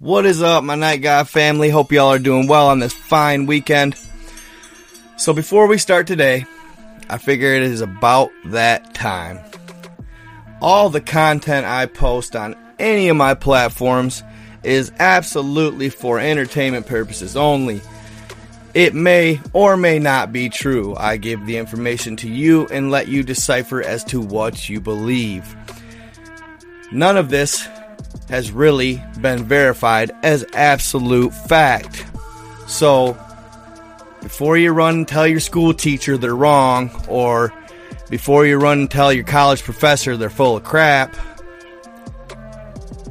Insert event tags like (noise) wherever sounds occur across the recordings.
What is up, my Night Guy family? Hope y'all are doing well on this fine weekend. So, before we start today, I figure it is about that time. All the content I post on any of my platforms is absolutely for entertainment purposes only. It may or may not be true. I give the information to you and let you decipher as to what you believe. None of this has really been verified as absolute fact. So, before you run and tell your school teacher they're wrong, or before you run and tell your college professor they're full of crap,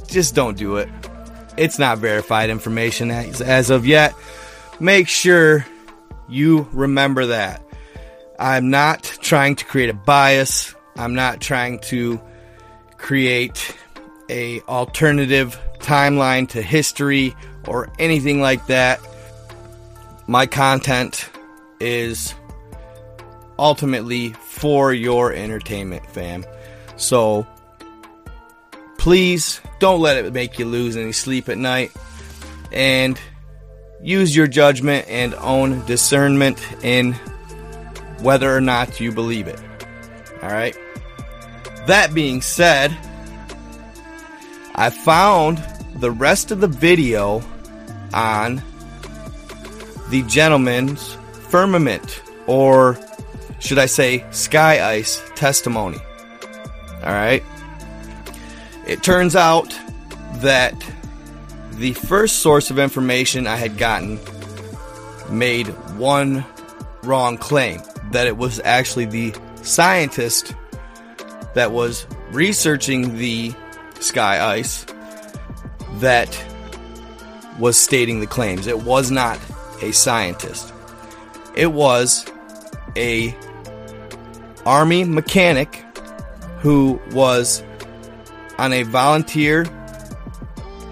just don't do it. It's not verified information as, as of yet. Make sure you remember that. I'm not trying to create a bias. I'm not trying to create a alternative timeline to history or anything like that. My content is ultimately for your entertainment, fam. So please don't let it make you lose any sleep at night and use your judgment and own discernment in whether or not you believe it. All right. That being said, I found the rest of the video on the gentleman's firmament, or should I say, sky ice testimony. All right. It turns out that the first source of information I had gotten made one wrong claim that it was actually the scientist that was researching the sky ice that was stating the claims. It was not a scientist. It was a army mechanic who was on a volunteer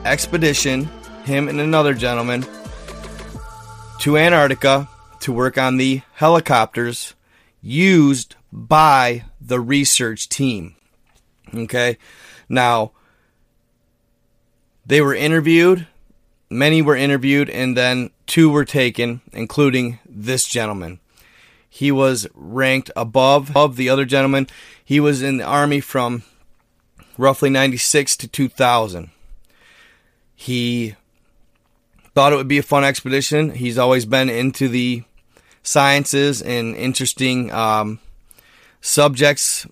expedition, him and another gentleman, to Antarctica to work on the helicopters used by the research team. Okay? Now, they were interviewed, many were interviewed, and then two were taken, including this gentleman. He was ranked above, above the other gentleman. He was in the Army from roughly 96 to 2000. He thought it would be a fun expedition. He's always been into the sciences and interesting um, subjects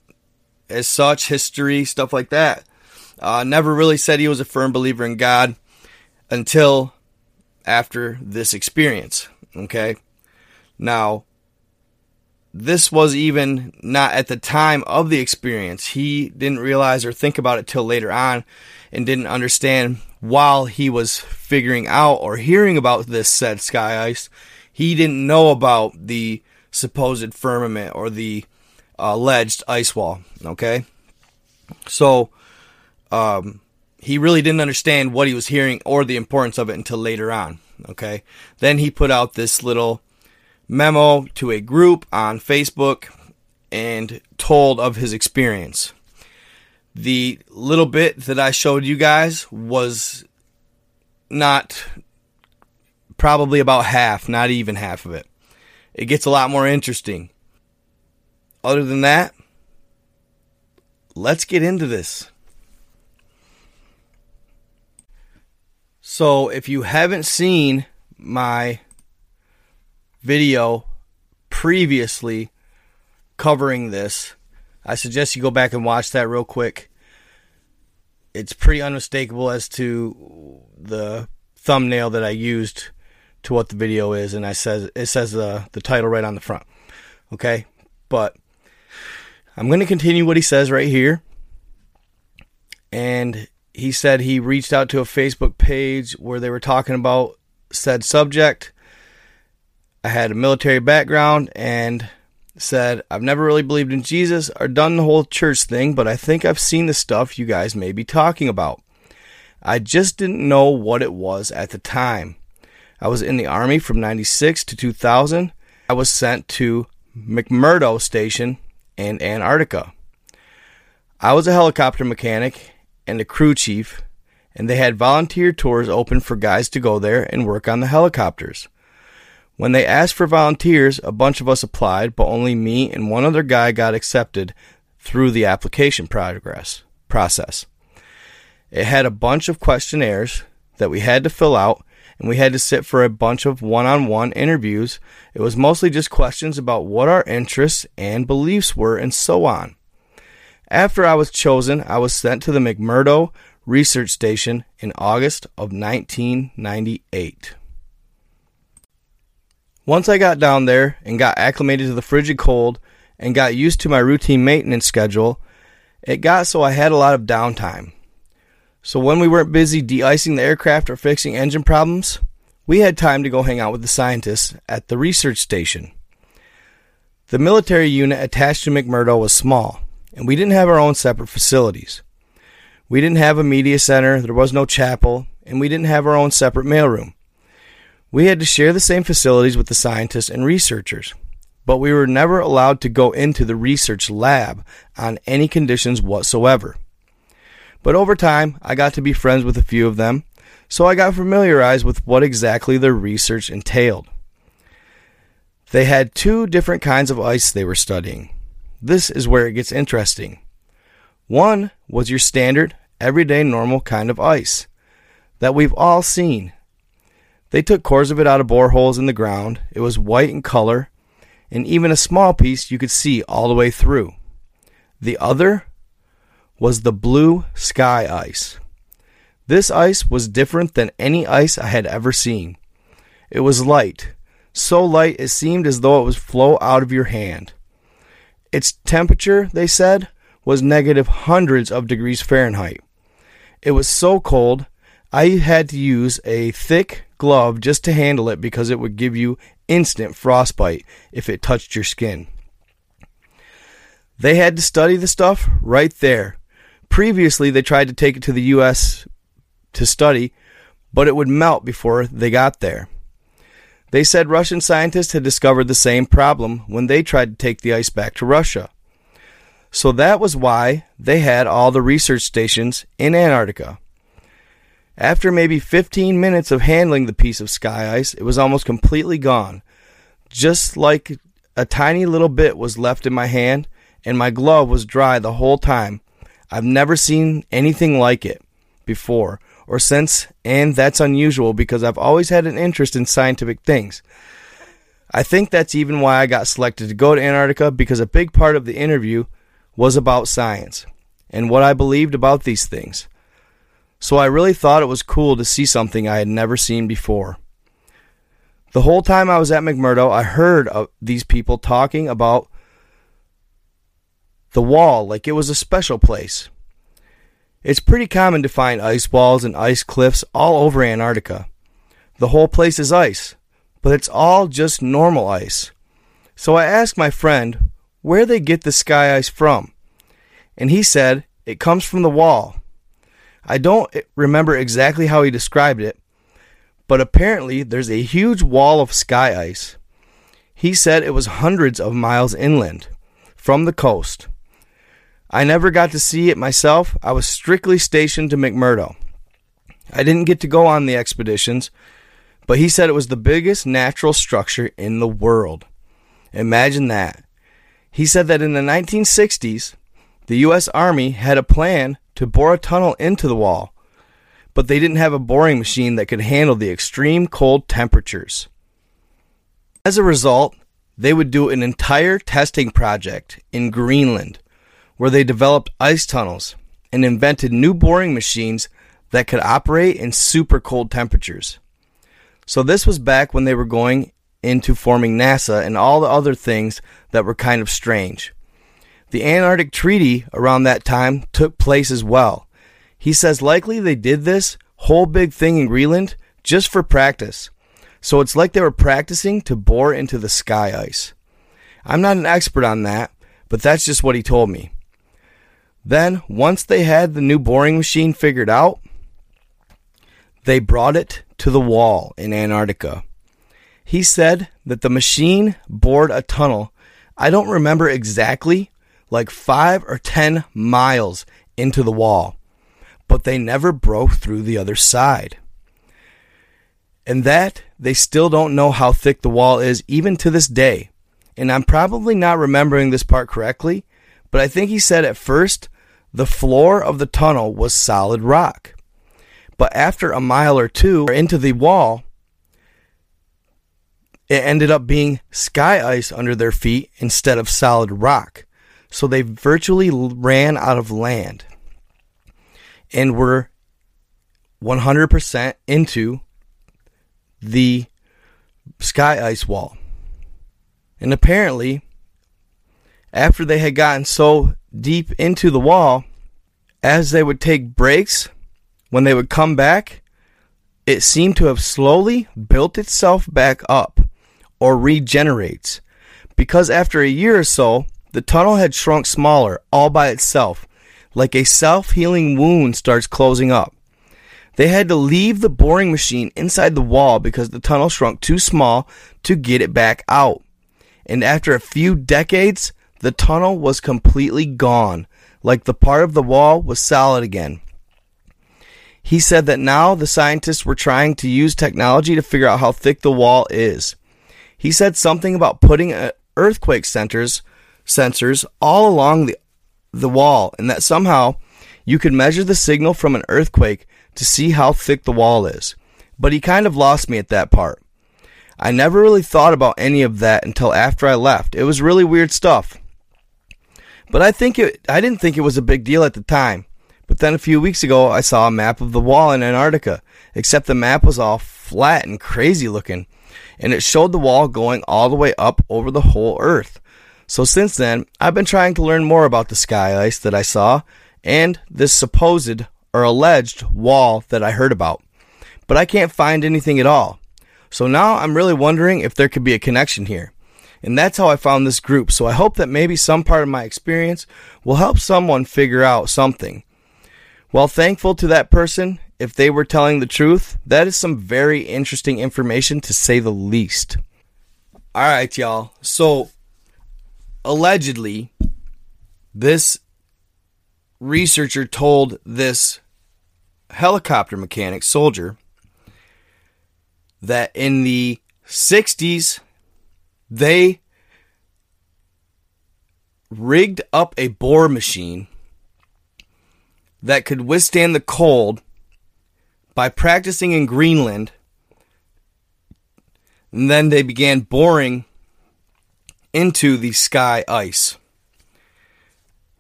as such, history, stuff like that. Uh, never really said he was a firm believer in God until after this experience. Okay. Now, this was even not at the time of the experience. He didn't realize or think about it till later on and didn't understand while he was figuring out or hearing about this said sky ice. He didn't know about the supposed firmament or the alleged ice wall. Okay. So, um, he really didn't understand what he was hearing or the importance of it until later on. Okay. Then he put out this little memo to a group on Facebook and told of his experience. The little bit that I showed you guys was not probably about half, not even half of it. It gets a lot more interesting. Other than that, let's get into this. So, if you haven't seen my video previously covering this, I suggest you go back and watch that real quick. It's pretty unmistakable as to the thumbnail that I used to what the video is, and I says it says the the title right on the front. Okay, but I'm going to continue what he says right here. And he said he reached out to a Facebook page where they were talking about said subject. I had a military background and said, I've never really believed in Jesus or done the whole church thing, but I think I've seen the stuff you guys may be talking about. I just didn't know what it was at the time. I was in the Army from 96 to 2000. I was sent to McMurdo Station in Antarctica. I was a helicopter mechanic and a crew chief, and they had volunteer tours open for guys to go there and work on the helicopters. When they asked for volunteers, a bunch of us applied, but only me and one other guy got accepted through the application progress process. It had a bunch of questionnaires that we had to fill out, and we had to sit for a bunch of one on one interviews. It was mostly just questions about what our interests and beliefs were, and so on. After I was chosen, I was sent to the McMurdo Research Station in August of 1998. Once I got down there and got acclimated to the frigid cold and got used to my routine maintenance schedule, it got so I had a lot of downtime. So when we weren't busy de-icing the aircraft or fixing engine problems, we had time to go hang out with the scientists at the research station. The military unit attached to McMurdo was small, and we didn't have our own separate facilities. We didn't have a media center, there was no chapel, and we didn't have our own separate mailroom. We had to share the same facilities with the scientists and researchers, but we were never allowed to go into the research lab on any conditions whatsoever. But over time, I got to be friends with a few of them, so I got familiarized with what exactly their research entailed. They had two different kinds of ice they were studying. This is where it gets interesting. One was your standard, everyday, normal kind of ice that we've all seen. They took cores of it out of boreholes in the ground. It was white in color, and even a small piece you could see all the way through. The other was the blue sky ice. This ice was different than any ice I had ever seen. It was light, so light it seemed as though it would flow out of your hand. Its temperature, they said, was negative hundreds of degrees Fahrenheit. It was so cold, I had to use a thick glove just to handle it because it would give you instant frostbite if it touched your skin. They had to study the stuff right there Previously, they tried to take it to the U.S. to study, but it would melt before they got there. They said Russian scientists had discovered the same problem when they tried to take the ice back to Russia. So that was why they had all the research stations in Antarctica. After maybe 15 minutes of handling the piece of sky ice, it was almost completely gone. Just like a tiny little bit was left in my hand, and my glove was dry the whole time, I've never seen anything like it before or since, and that's unusual because I've always had an interest in scientific things. I think that's even why I got selected to go to Antarctica because a big part of the interview was about science and what I believed about these things. So I really thought it was cool to see something I had never seen before. The whole time I was at McMurdo, I heard these people talking about the wall like it was a special place. It's pretty common to find ice walls and ice cliffs all over Antarctica. The whole place is ice, but it's all just normal ice. So I asked my friend where they get the sky ice from, and he said it comes from the wall. I don't remember exactly how he described it, but apparently there's a huge wall of sky ice. He said it was hundreds of miles inland from the coast. I never got to see it myself. I was strictly stationed to McMurdo. I didn't get to go on the expeditions, but he said it was the biggest natural structure in the world. Imagine that. He said that in the 1960s, the U.S. Army had a plan to bore a tunnel into the wall, but they didn't have a boring machine that could handle the extreme cold temperatures. As a result, they would do an entire testing project in Greenland where they developed ice tunnels and invented new boring machines that could operate in super cold temperatures. So this was back when they were going into forming NASA and all the other things that were kind of strange. The Antarctic Treaty around that time took place as well. He says likely they did this whole big thing in Greenland just for practice. So it's like they were practicing to bore into the sky ice. I'm not an expert on that, but that's just what he told me. Then, once they had the new boring machine figured out, they brought it to the wall in Antarctica. He said that the machine bored a tunnel, I don't remember exactly, like five or ten miles into the wall, but they never broke through the other side. And that they still don't know how thick the wall is even to this day. And I'm probably not remembering this part correctly, but I think he said at first the floor of the tunnel was solid rock. But after a mile or two into the wall, it ended up being sky ice under their feet instead of solid rock. So they virtually ran out of land and were 100% into the sky ice wall. And apparently, after they had gotten so deep into the wall, as they would take breaks, when they would come back, it seemed to have slowly built itself back up or regenerates. Because after a year or so, the tunnel had shrunk smaller all by itself, like a self healing wound starts closing up. They had to leave the boring machine inside the wall because the tunnel shrunk too small to get it back out. And after a few decades, the tunnel was completely gone, like the part of the wall was solid again. He said that now the scientists were trying to use technology to figure out how thick the wall is. He said something about putting uh, earthquake sensors sensors all along the the wall and that somehow you could measure the signal from an earthquake to see how thick the wall is. But he kind of lost me at that part. I never really thought about any of that until after I left. It was really weird stuff. But I think it I didn't think it was a big deal at the time. But then a few weeks ago I saw a map of the wall in Antarctica, except the map was all flat and crazy looking, and it showed the wall going all the way up over the whole earth. So since then, I've been trying to learn more about the sky ice that I saw and this supposed or alleged wall that I heard about. But I can't find anything at all. So now I'm really wondering if there could be a connection here. And that's how I found this group. So I hope that maybe some part of my experience will help someone figure out something. While thankful to that person, if they were telling the truth, that is some very interesting information to say the least. All right, y'all. So allegedly, this researcher told this helicopter mechanic soldier that in the 60s they rigged up a bore machine that could withstand the cold by practicing in Greenland. And then they began boring into the sky ice.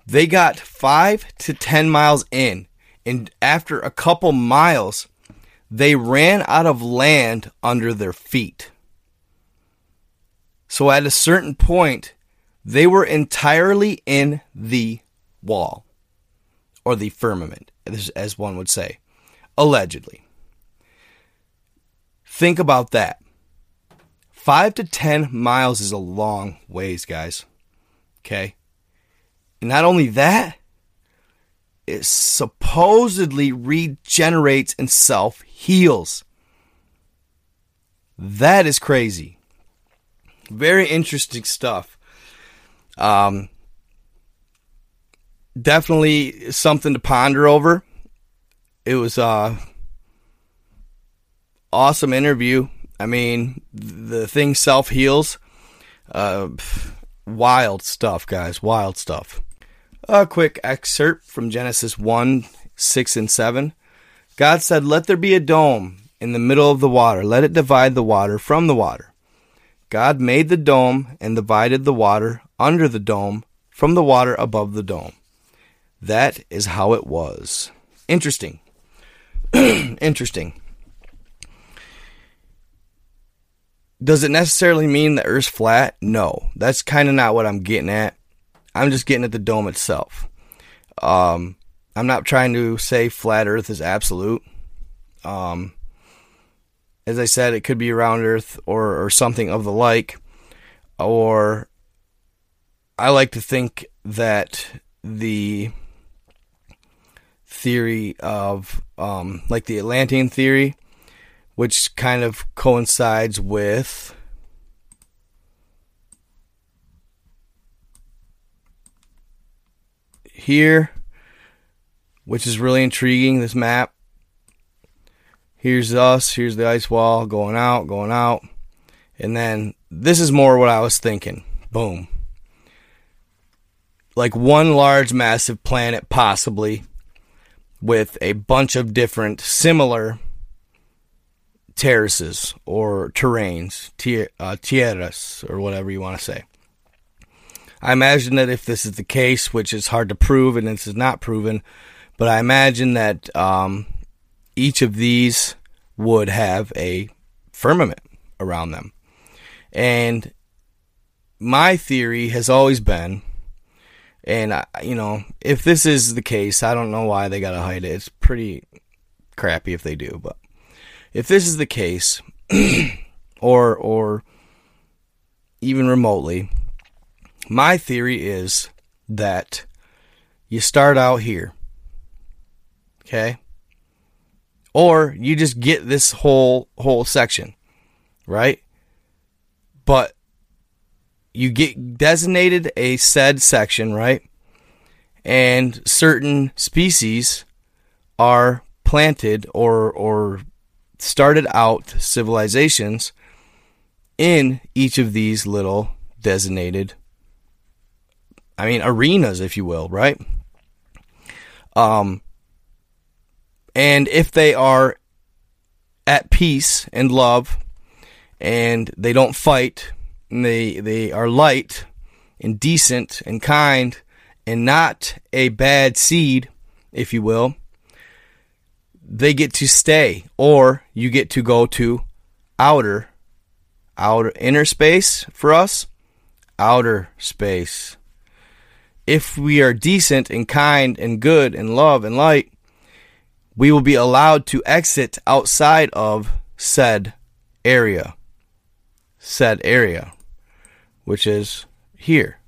They got five to ten miles in, and after a couple miles, they ran out of land under their feet. So at a certain point, they were entirely in the wall or the firmament, as one would say, allegedly. Think about that. Five to ten miles is a long ways, guys. Okay? And not only that, it supposedly regenerates and self heals. That is crazy. Very interesting stuff. Um, definitely something to ponder over. It was a uh, awesome interview. I mean, the thing self heals. Uh, wild stuff, guys. Wild stuff. A quick excerpt from Genesis 1 6 and 7. God said, Let there be a dome in the middle of the water, let it divide the water from the water. God made the dome and divided the water under the dome from the water above the dome. That is how it was. Interesting. (clears throat) Interesting. does it necessarily mean the Earth's flat? No, that's kind of not what I'm getting at. I'm just getting at the dome itself. Um, I'm not trying to say flat Earth is absolute. Um, as I said, it could be around Earth or, or something of the like. Or I like to think that the theory of, um, like the Atlantean theory, which kind of coincides with here, which is really intriguing. This map. Here's us. Here's the ice wall going out, going out. And then this is more what I was thinking. Boom. Like one large, massive planet, possibly, with a bunch of different similar terraces or terrains, uh, tierras, or whatever you want to say. I imagine that if this is the case, which is hard to prove and this is not proven, but I imagine that um, each of these would have a firmament around them. And my theory has always been, and I, you know, if this is the case, I don't know why they got to hide it. It's pretty crappy if they do, but if this is the case, (clears throat) or or even remotely, my theory is that you start out here, okay, or you just get this whole whole section, right? But you get designated a said section, right? And certain species are planted or or started out civilizations in each of these little designated I mean arenas if you will, right? Um and if they are at peace and love and they don't fight and they they are light and decent and kind and not a bad seed if you will they get to stay or you get to go to outer outer inner space for us outer space. If we are decent and kind and good and love and light we will be allowed to exit outside of said area said area which is here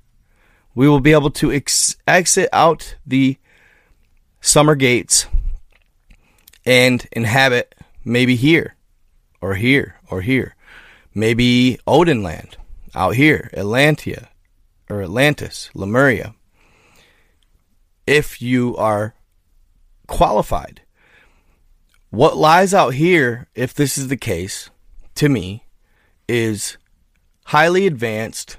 we will be able to ex- exit out the summer gates and inhabit maybe here or here or here. Maybe Odinland out here, Atlantia or Atlantis, Lemuria. If you are qualified. What lies out here, if this is the case, to me, is highly advanced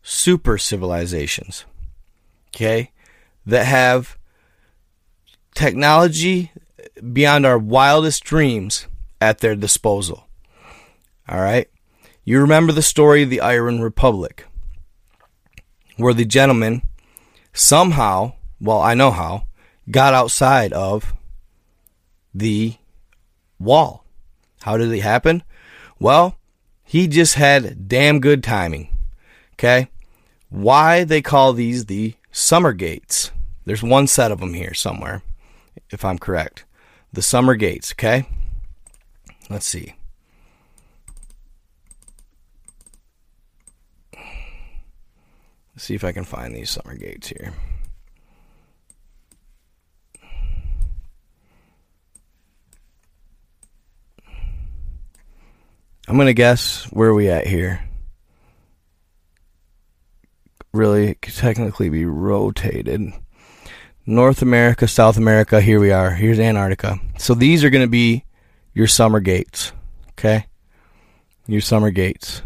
super civilizations. Okay? That have technology beyond our wildest dreams at their disposal. All right? You remember the story of the Iron Republic, where the gentleman somehow, well, I know how, got outside of the wall. How did it happen? Well, he just had damn good timing. Okay? Why they call these the summer gates? There's one set of them here somewhere, if I'm correct the summer gates, okay? Let's see. Let's see if I can find these summer gates here. To guess where we at here. Really, could technically be rotated. North America, South America, here we are. Here's Antarctica. So these are to be your summer gates. Okay? Your summer gates.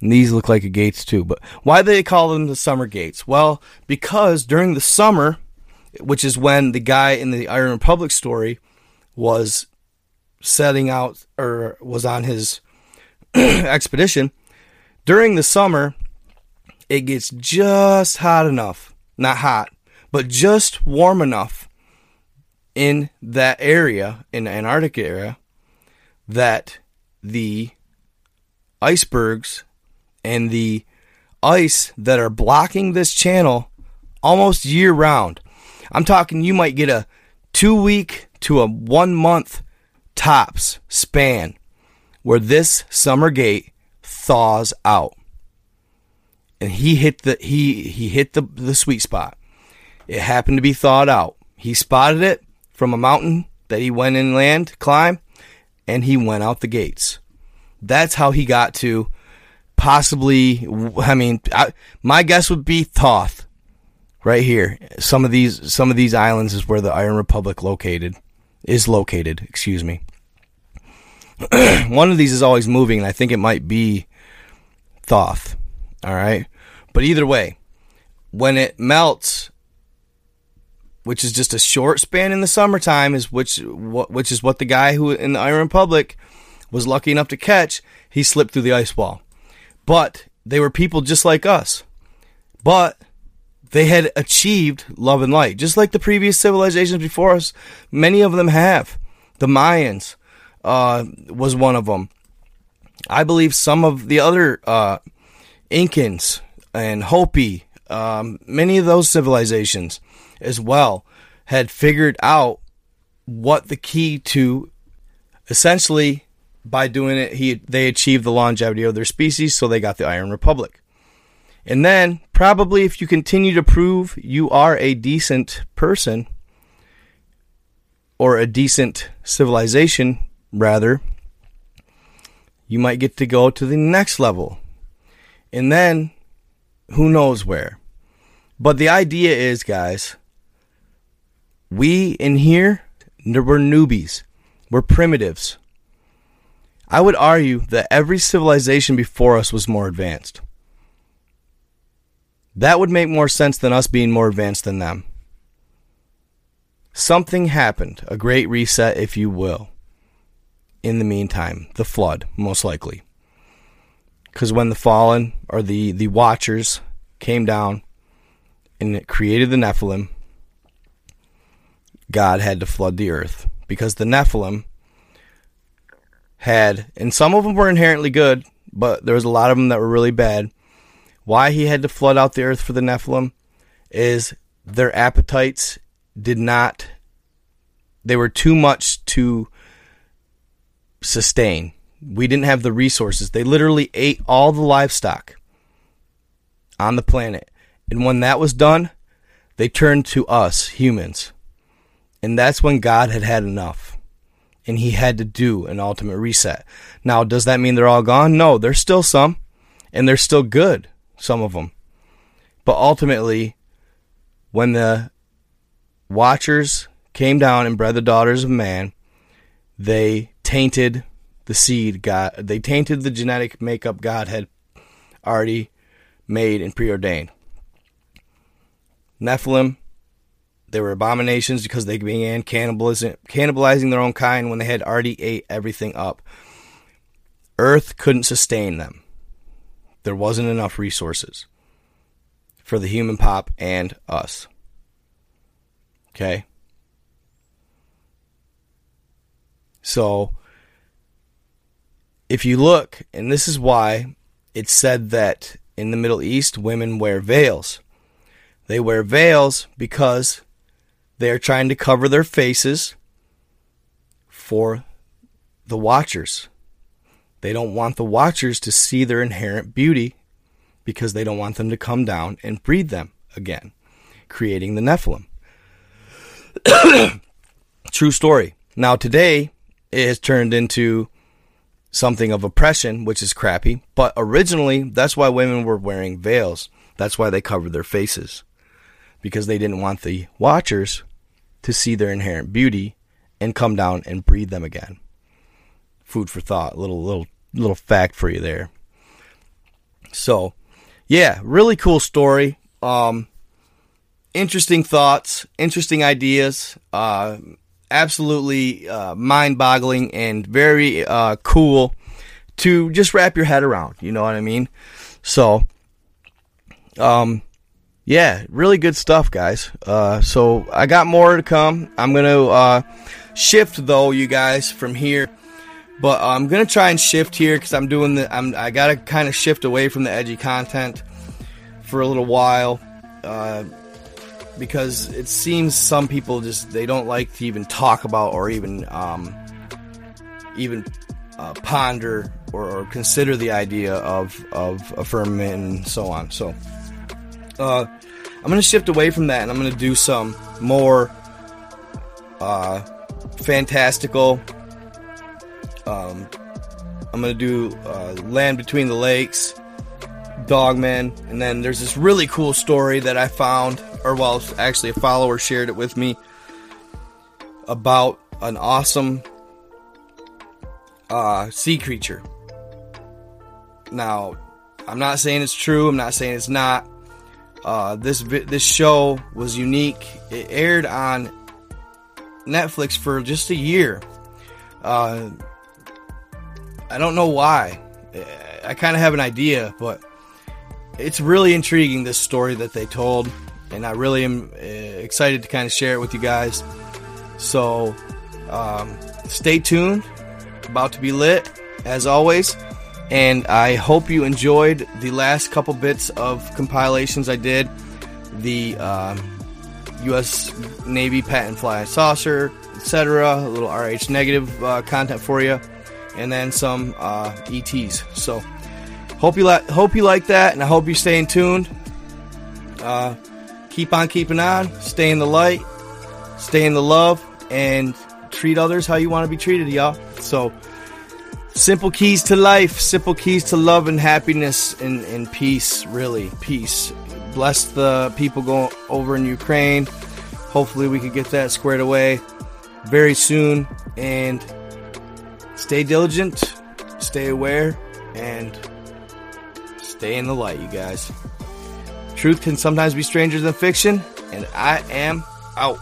And these look like gates too. But why do they call them the summer gates? Well, because during the summer, which is when the guy in the Iron Republic story was setting out or was on his (clears throat) expedition, during the summer, it gets just hot enough. Not hot, but just warm enough in that area, in the Antarctic area, that the icebergs and the ice that are blocking this channel almost year round. I'm talking you might get a two week to a one month tops span where this summer gate thaws out. And he hit the he he hit the the sweet spot. It happened to be thawed out. He spotted it from a mountain that he went inland to climb and he went out the gates. That's how he got to possibly I mean I, my guess would be Thoth right here. Some of these some of these islands is where the Iron Republic located is located, excuse me. (clears throat) One of these is always moving and I think it might be Thoth. All right? But either way, when it melts which is just a short span in the summertime is which which is what the guy who in the Iron Republic was lucky enough to catch, he slipped through the ice wall. But they were people just like us. But they had achieved love and light, just like the previous civilizations before us. Many of them have. The Mayans uh, was one of them. I believe some of the other uh, Incans and Hopi, um, many of those civilizations as well, had figured out what the key to essentially by doing it, he they achieved the longevity of their species, so they got the Iron Republic. And then, probably if you continue to prove you are a decent person, or a decent civilization, rather, you might get to go to the next level. And then, who knows where. But the idea is, guys, we in here, we're newbies. We're primitives. I would argue that every civilization before us was more advanced. That would make more sense than us being more advanced than them. Something happened, a great reset, if you will. In the meantime, the flood, most likely. Because when the fallen, or the, the watchers, came down and it created the Nephilim, God had to flood the earth. Because the Nephilim had, and some of them were inherently good, but there was a lot of them that were really bad. Why he had to flood out the earth for the Nephilim is their appetites did not, they were too much to sustain. We didn't have the resources. They literally ate all the livestock on the planet. And when that was done, they turned to us, humans. And that's when God had had enough and he had to do an ultimate reset. Now, does that mean they're all gone? No, there's still some, and they're still good, some of them. But ultimately, when the watchers came down and bred the daughters of man, they tainted the seed God. They tainted the genetic makeup God had already made and preordained. Nephilim they were abominations because they began cannibalizing, cannibalizing their own kind when they had already ate everything up. Earth couldn't sustain them. There wasn't enough resources for the human pop and us. Okay? So, if you look, and this is why it's said that in the Middle East, women wear veils. They wear veils because they're trying to cover their faces for the watchers. They don't want the watchers to see their inherent beauty because they don't want them to come down and breed them again, creating the Nephilim. (coughs) True story. Now, today, it has turned into something of oppression, which is crappy, but originally, that's why women were wearing veils. That's why they covered their faces because they didn't want the watchers to see their inherent beauty and come down and breed them again. Food for thought, little little little fact for you there. So, yeah, really cool story. Um, interesting thoughts, interesting ideas. Uh, absolutely uh, mind-boggling and very uh, cool to just wrap your head around. You know what I mean? So, um, yeah, really good stuff, guys. Uh, so I got more to come. I'm gonna uh, shift though, you guys, from here But uh, I'm gonna try and shift here because I'm doing the. I'm I gotta kind of shift away from the edgy content for a little while. Uh, because it seems some people just they don't like to even talk about or even um, even uh, ponder or, or, consider the idea of of a firmament and so on. So uh, I'm going to shift away from that and I'm going to do some more uh, fantastical. Um, I'm going to do uh, Land Between the Lakes, Dogman, and then there's this really cool story that I found or well, actually, a follower shared it with me about an awesome uh, sea creature. Now, I'm not saying it's true. I'm not saying it's not. Uh, this this show was unique. It aired on Netflix for just a year. Uh, I don't know why. I kind of have an idea, but it's really intriguing. This story that they told and I really am uh, excited to kind of share it with you guys. So, um, stay tuned. About to be lit, as always. And I hope you enjoyed the last couple bits of compilations I did. The um, U.S. Navy patent flying saucer, etc. A little RH negative uh, content for you, and then some uh, ETs. So, hope you like hope you like that, and I hope you're staying tuned. Uh, keep on keeping on, stay in the light, stay in the love, and treat others how you want to be treated, y'all. So, simple keys to life, simple keys to love and happiness and, and peace, really, peace. Bless the people going over in Ukraine. Hopefully, we can get that squared away very soon. And stay diligent, stay aware, and stay in the light, you guys. Truth can sometimes be stranger than fiction, and I am out.